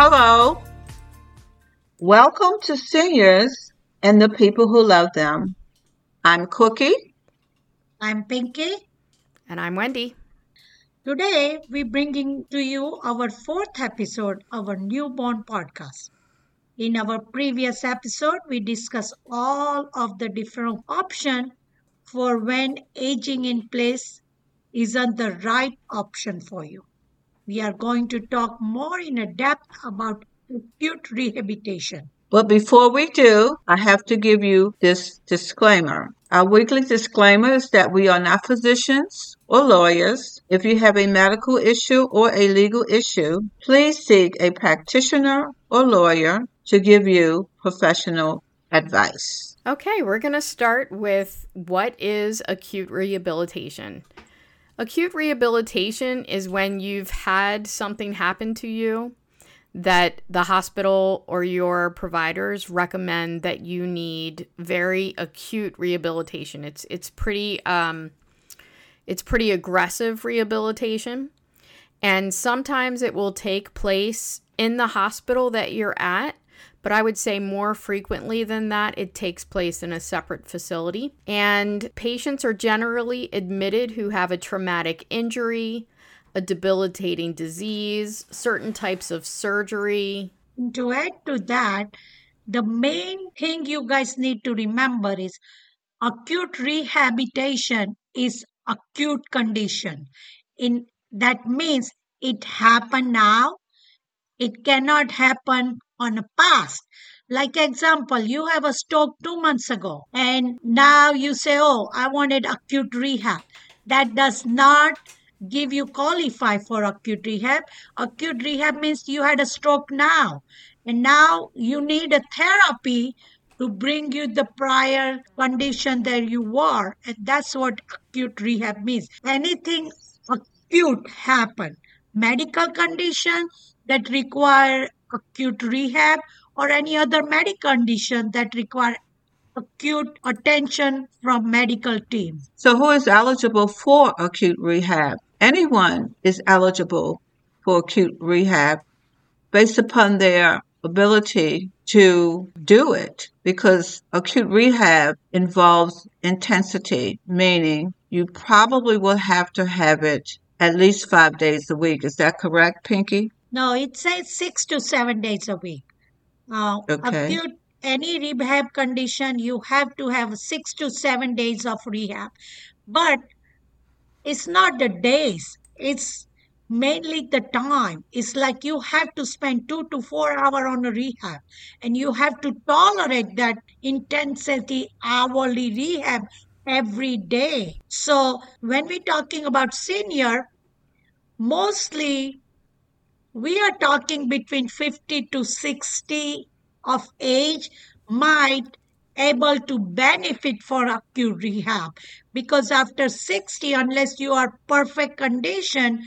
Hello. Welcome to Seniors and the People Who Love Them. I'm Cookie. I'm Pinky. And I'm Wendy. Today, we're bringing to you our fourth episode of our newborn podcast. In our previous episode, we discussed all of the different options for when aging in place isn't the right option for you. We are going to talk more in a depth about acute rehabilitation. But before we do, I have to give you this disclaimer. Our weekly disclaimer is that we are not physicians or lawyers. If you have a medical issue or a legal issue, please seek a practitioner or lawyer to give you professional advice. Okay, we're going to start with what is acute rehabilitation. Acute rehabilitation is when you've had something happen to you that the hospital or your providers recommend that you need very acute rehabilitation. It's it's pretty um, it's pretty aggressive rehabilitation, and sometimes it will take place in the hospital that you're at. But I would say more frequently than that, it takes place in a separate facility. And patients are generally admitted who have a traumatic injury, a debilitating disease, certain types of surgery. To add to that, the main thing you guys need to remember is acute rehabilitation is acute condition. In that means it happened now. It cannot happen on a past. Like example, you have a stroke two months ago and now you say, oh, I wanted acute rehab. That does not give you qualify for acute rehab. Acute rehab means you had a stroke now, and now you need a therapy to bring you the prior condition that you were, and that's what acute rehab means. Anything acute happen, medical condition that require acute rehab, or any other medical condition that require acute attention from medical team. So who is eligible for acute rehab? anyone is eligible for acute rehab based upon their ability to do it because acute rehab involves intensity, meaning you probably will have to have it at least five days a week. Is that correct, Pinky? No, it says six to seven days a week. Uh, okay. Acute any rehab condition, you have to have six to seven days of rehab. But it's not the days, it's mainly the time. It's like you have to spend two to four hours on a rehab and you have to tolerate that intensity hourly rehab every day. So when we're talking about senior, mostly we are talking between 50 to 60 of age might able to benefit for acute rehab. Because after 60 unless you are perfect condition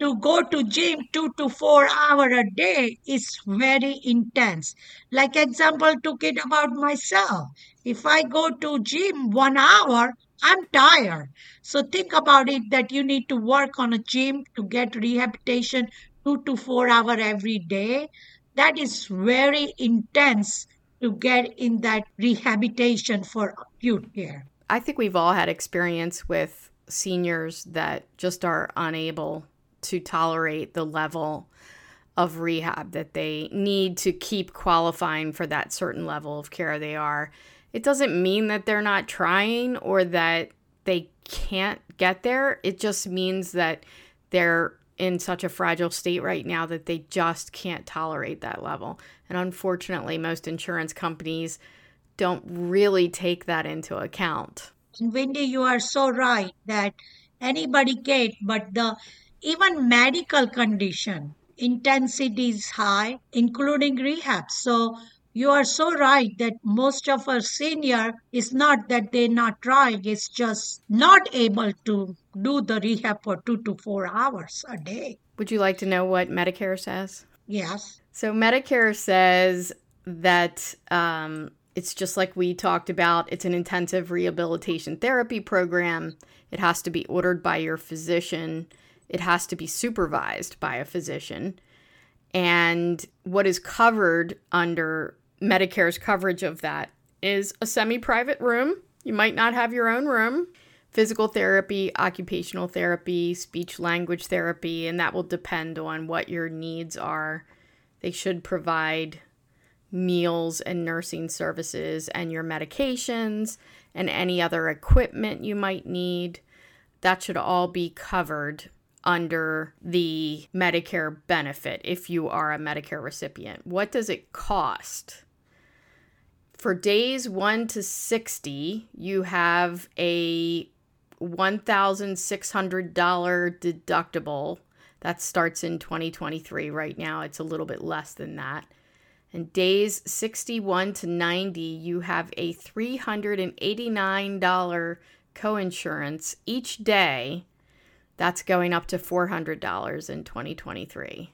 to go to gym 2 to 4 hour a day is very intense. Like example took it about myself. If i go to gym 1 hour i'm tired so think about it that you need to work on a gym to get rehabilitation 2 to 4 hour every day that is very intense to get in that rehabilitation for acute care. I think we've all had experience with seniors that just are unable to tolerate the level of rehab that they need to keep qualifying for that certain level of care they are. It doesn't mean that they're not trying or that they can't get there. It just means that they're in such a fragile state right now that they just can't tolerate that level. And unfortunately, most insurance companies don't really take that into account. And Wendy, you are so right that anybody can, but the even medical condition intensity is high, including rehab. So you are so right that most of our senior is not that they're not trying, it's just not able to do the rehab for two to four hours a day. Would you like to know what Medicare says? Yes. So Medicare says that um, it's just like we talked about. It's an intensive rehabilitation therapy program. It has to be ordered by your physician. It has to be supervised by a physician. And what is covered under Medicare's coverage of that is a semi private room. You might not have your own room. Physical therapy, occupational therapy, speech language therapy, and that will depend on what your needs are. They should provide meals and nursing services and your medications and any other equipment you might need. That should all be covered under the Medicare benefit if you are a Medicare recipient. What does it cost? For days 1 to 60, you have a $1,600 deductible. That starts in 2023. Right now, it's a little bit less than that. And days 61 to 90, you have a $389 coinsurance each day. That's going up to $400 in 2023.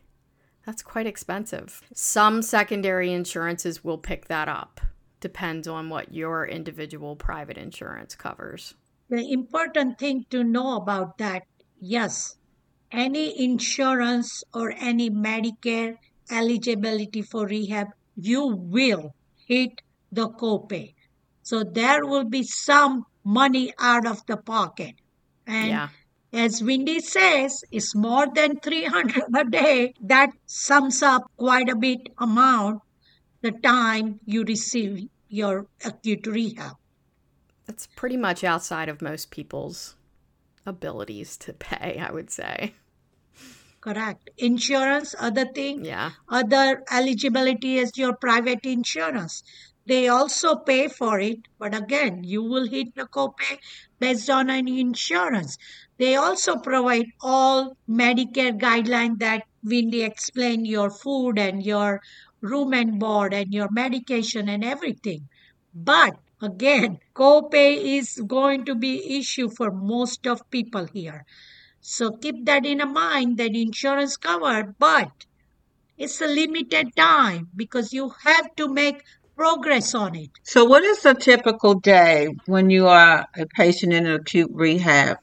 That's quite expensive. Some secondary insurances will pick that up. Depends on what your individual private insurance covers. The important thing to know about that yes, any insurance or any Medicare eligibility for rehab, you will hit the copay. So there will be some money out of the pocket. And yeah. as Wendy says, it's more than 300 a day. That sums up quite a bit amount the time you receive your acute rehab. That's pretty much outside of most people's abilities to pay, I would say. Correct. Insurance, other thing. Yeah. Other eligibility is your private insurance. They also pay for it, but again, you will hit the copay based on an insurance. They also provide all Medicare guidelines that Wendy explained your food and your room and board and your medication and everything. But again, copay is going to be issue for most of people here. So keep that in mind that insurance covered, but it's a limited time because you have to make progress on it. So what is a typical day when you are a patient in acute rehab?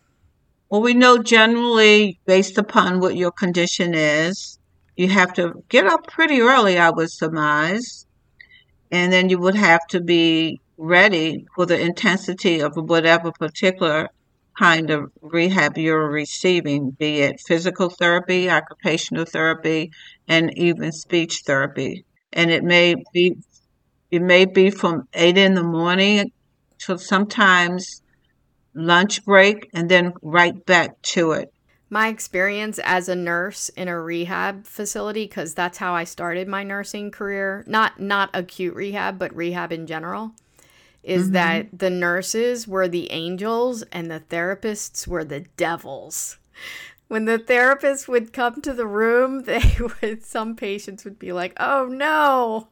Well, we know generally based upon what your condition is, you have to get up pretty early, I would surmise. And then you would have to be ready for the intensity of whatever particular kind of rehab you're receiving, be it physical therapy, occupational therapy, and even speech therapy. And it may be it may be from eight in the morning to sometimes lunch break and then right back to it. My experience as a nurse in a rehab facility cuz that's how I started my nursing career, not not acute rehab but rehab in general is mm-hmm. that the nurses were the angels and the therapists were the devils. When the therapist would come to the room, they would some patients would be like, "Oh no,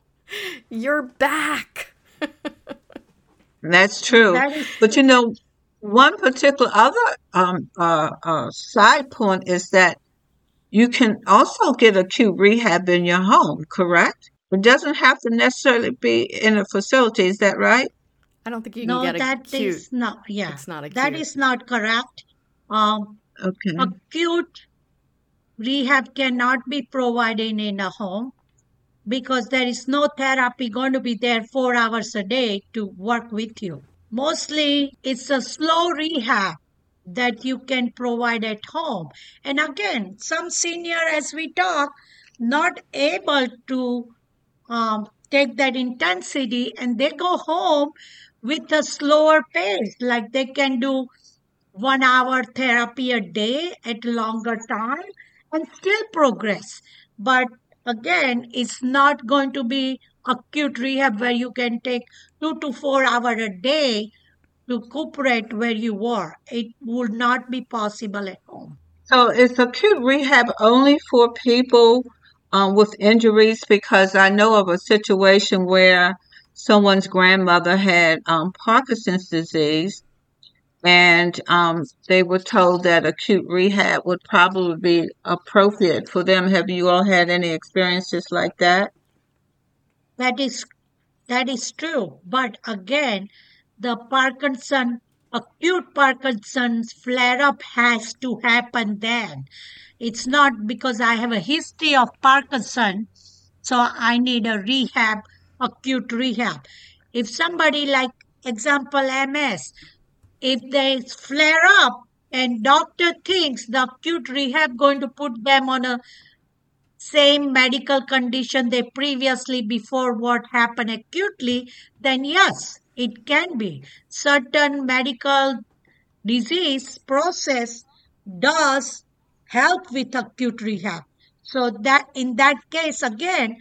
you're back." That's true. That is- but you know, one particular other um, uh, uh, side point is that you can also get acute rehab in your home, correct? It doesn't have to necessarily be in a facility. Is that right? I don't think you no, can get that acute. is not. Yeah, it's not acute. That is not correct. Um, okay. Acute rehab cannot be provided in a home because there is no therapy going to be there four hours a day to work with you. Mostly, it's a slow rehab that you can provide at home. And again, some senior, as we talk, not able to um, take that intensity and they go home with a slower pace, like they can do one hour therapy a day at longer time and still progress. But again, it's not going to be acute rehab where you can take two to four hours a day to recuperate where you were. It would not be possible at home. So is acute rehab only for people um, with injuries? Because I know of a situation where someone's grandmother had um, Parkinson's disease, and um, they were told that acute rehab would probably be appropriate for them. Have you all had any experiences like that? That is that is true, but again, the Parkinson acute Parkinson's flare up has to happen then. It's not because I have a history of Parkinson, so I need a rehab, acute rehab. If somebody like example MS, if they flare up and doctor thinks the acute rehab going to put them on a same medical condition they previously before what happened acutely, then yes, it can be. Certain medical disease process does help with acute rehab. So that in that case again,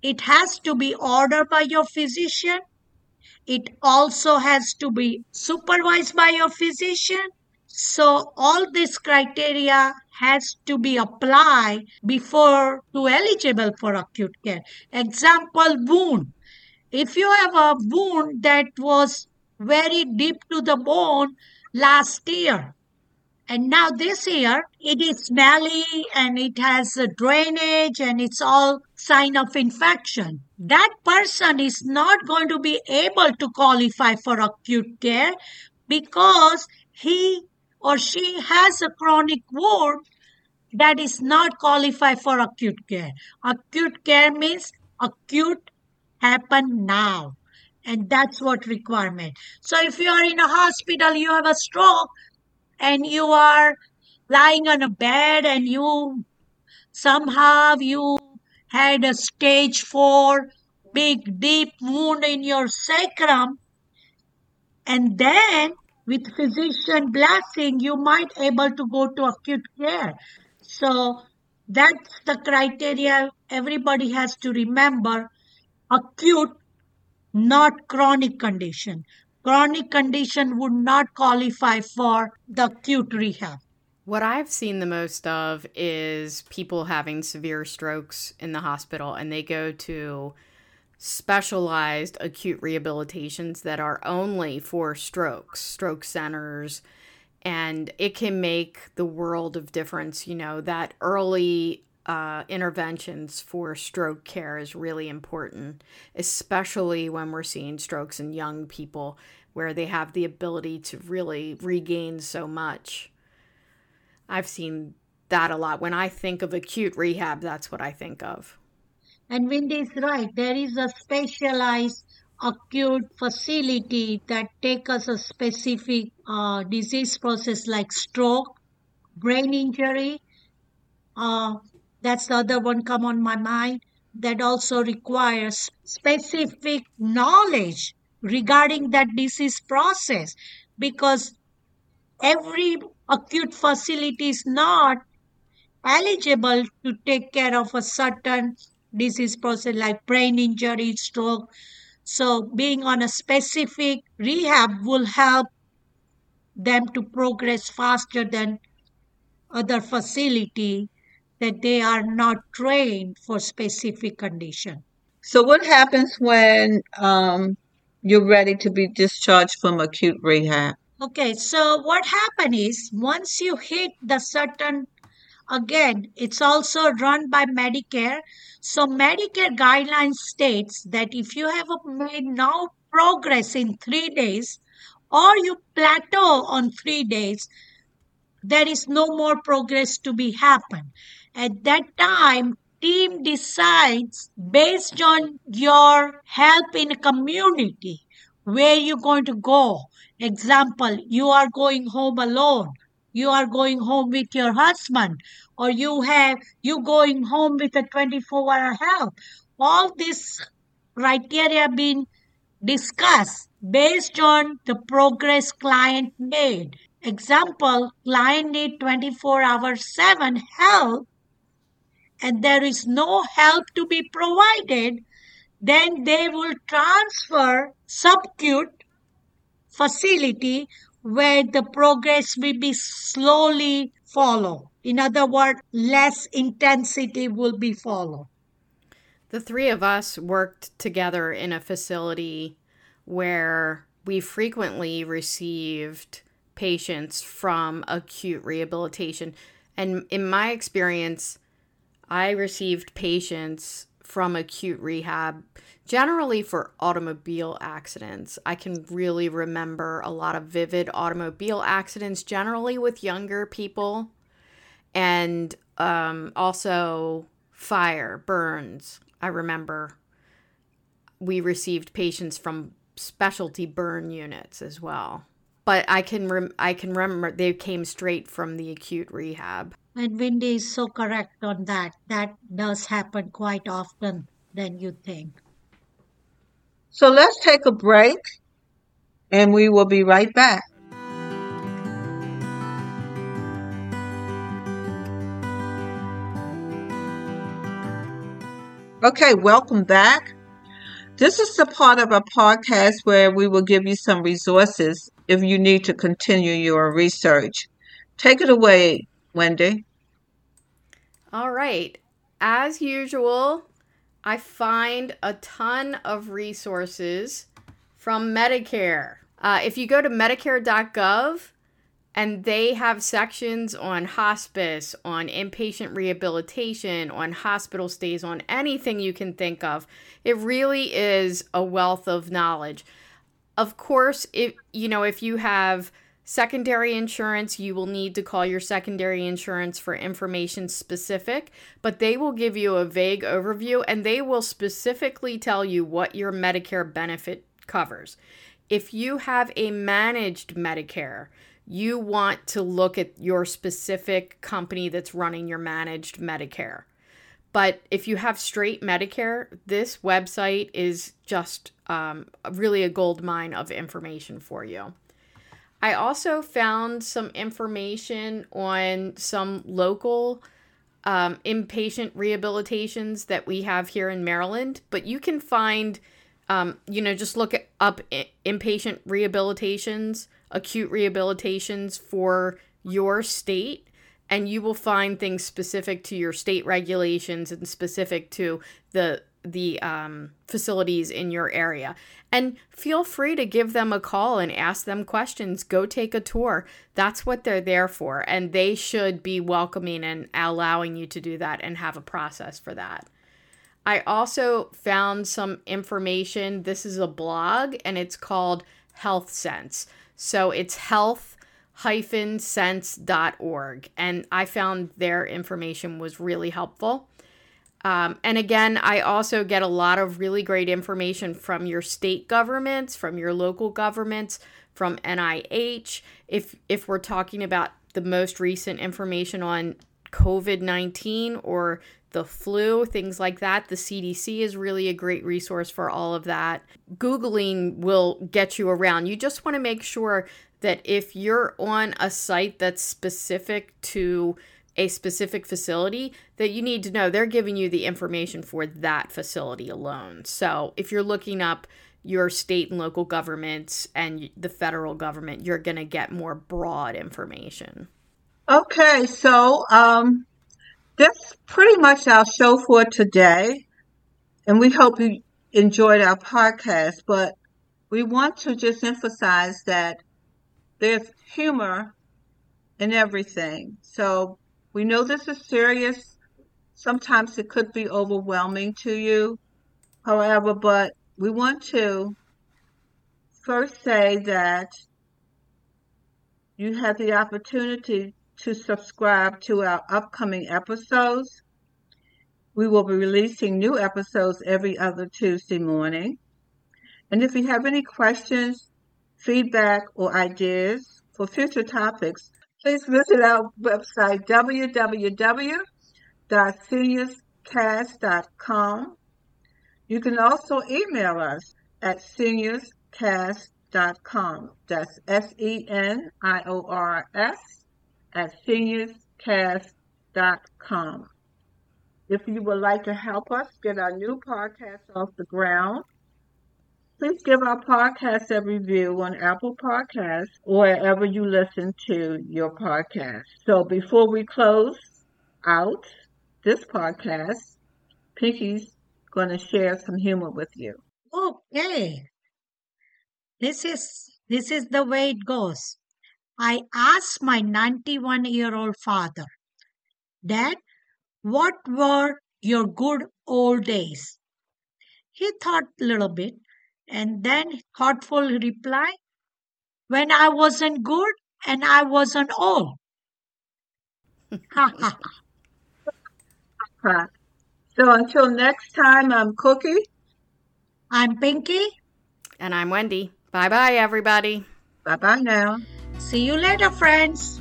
it has to be ordered by your physician. It also has to be supervised by your physician. So all this criteria has to be applied before to eligible for acute care. Example, wound. If you have a wound that was very deep to the bone last year, and now this year it is smelly and it has a drainage and it's all sign of infection. That person is not going to be able to qualify for acute care because he or she has a chronic wound that is not qualified for acute care. Acute care means acute happen now. And that's what requirement. So if you are in a hospital, you have a stroke and you are lying on a bed and you somehow you had a stage four big deep wound in your sacrum and then with physician blessing, you might able to go to acute care. So that's the criteria everybody has to remember. Acute, not chronic condition. Chronic condition would not qualify for the acute rehab. What I've seen the most of is people having severe strokes in the hospital and they go to specialized acute rehabilitations that are only for strokes, stroke centers, and it can make the world of difference. You know, that early uh, interventions for stroke care is really important, especially when we're seeing strokes in young people where they have the ability to really regain so much. I've seen that a lot. When I think of acute rehab, that's what I think of. And Wendy is right. There is a specialized acute facility that take us a specific uh, disease process like stroke, brain injury. Uh, that's the other one come on my mind that also requires specific knowledge regarding that disease process because every acute facility is not eligible to take care of a certain disease process like brain injury, stroke. So being on a specific rehab will help them to progress faster than other facility that they are not trained for specific condition. So what happens when um, you're ready to be discharged from acute rehab? Okay, so what happened is once you hit the certain Again, it's also run by Medicare. So Medicare guidelines states that if you have made no progress in three days or you plateau on three days, there is no more progress to be happen. At that time, team decides based on your help in community where you're going to go. Example, you are going home alone you are going home with your husband or you have you going home with a 24 hour help. All these criteria been discussed based on the progress client made. Example client need 24 hours 7 help and there is no help to be provided then they will transfer subacute facility where the progress will be slowly follow. In other words, less intensity will be follow. The three of us worked together in a facility where we frequently received patients from acute rehabilitation. And in my experience, I received patients from acute rehab, generally for automobile accidents. I can really remember a lot of vivid automobile accidents, generally with younger people, and um, also fire, burns. I remember we received patients from specialty burn units as well. But I can rem- I can remember they came straight from the acute rehab. And Wendy is so correct on that. That does happen quite often than you think. So let's take a break and we will be right back. Okay, welcome back. This is the part of our podcast where we will give you some resources if you need to continue your research. Take it away, Wendy. All right. As usual, I find a ton of resources from Medicare. Uh, if you go to medicare.gov, and they have sections on hospice, on inpatient rehabilitation, on hospital stays, on anything you can think of. It really is a wealth of knowledge. Of course, if you know, if you have secondary insurance, you will need to call your secondary insurance for information specific, but they will give you a vague overview and they will specifically tell you what your Medicare benefit covers. If you have a managed Medicare, you want to look at your specific company that's running your managed Medicare. But if you have straight Medicare, this website is just um, really a gold mine of information for you. I also found some information on some local um, inpatient rehabilitations that we have here in Maryland, but you can find, um, you know, just look up inpatient rehabilitations acute rehabilitations for your state and you will find things specific to your state regulations and specific to the the um, facilities in your area. And feel free to give them a call and ask them questions. Go take a tour. That's what they're there for and they should be welcoming and allowing you to do that and have a process for that. I also found some information. This is a blog and it's called health sense. So it's health-sense.org. And I found their information was really helpful. Um, and again, I also get a lot of really great information from your state governments, from your local governments, from NIH. If if we're talking about the most recent information on COVID 19 or the flu, things like that. The CDC is really a great resource for all of that. Googling will get you around. You just want to make sure that if you're on a site that's specific to a specific facility, that you need to know they're giving you the information for that facility alone. So if you're looking up your state and local governments and the federal government, you're going to get more broad information. Okay, so um, that's pretty much our show for today. And we hope you enjoyed our podcast. But we want to just emphasize that there's humor in everything. So we know this is serious. Sometimes it could be overwhelming to you. However, but we want to first say that you have the opportunity to subscribe to our upcoming episodes. We will be releasing new episodes every other Tuesday morning. And if you have any questions, feedback, or ideas for future topics, please visit our website www.seniorscast.com. You can also email us at seniorscast.com. That's S E N I O R S at seniorscast.com. If you would like to help us get our new podcast off the ground, please give our podcast a review on Apple Podcasts or wherever you listen to your podcast. So before we close out this podcast, Pinky's going to share some humor with you. Okay. This is this is the way it goes. I asked my 91 year old father, Dad, what were your good old days? He thought a little bit and then thoughtful reply, When I wasn't good and I wasn't old. so until next time, I'm Cookie. I'm Pinky. And I'm Wendy. Bye bye, everybody. Bye bye now. See you later, friends.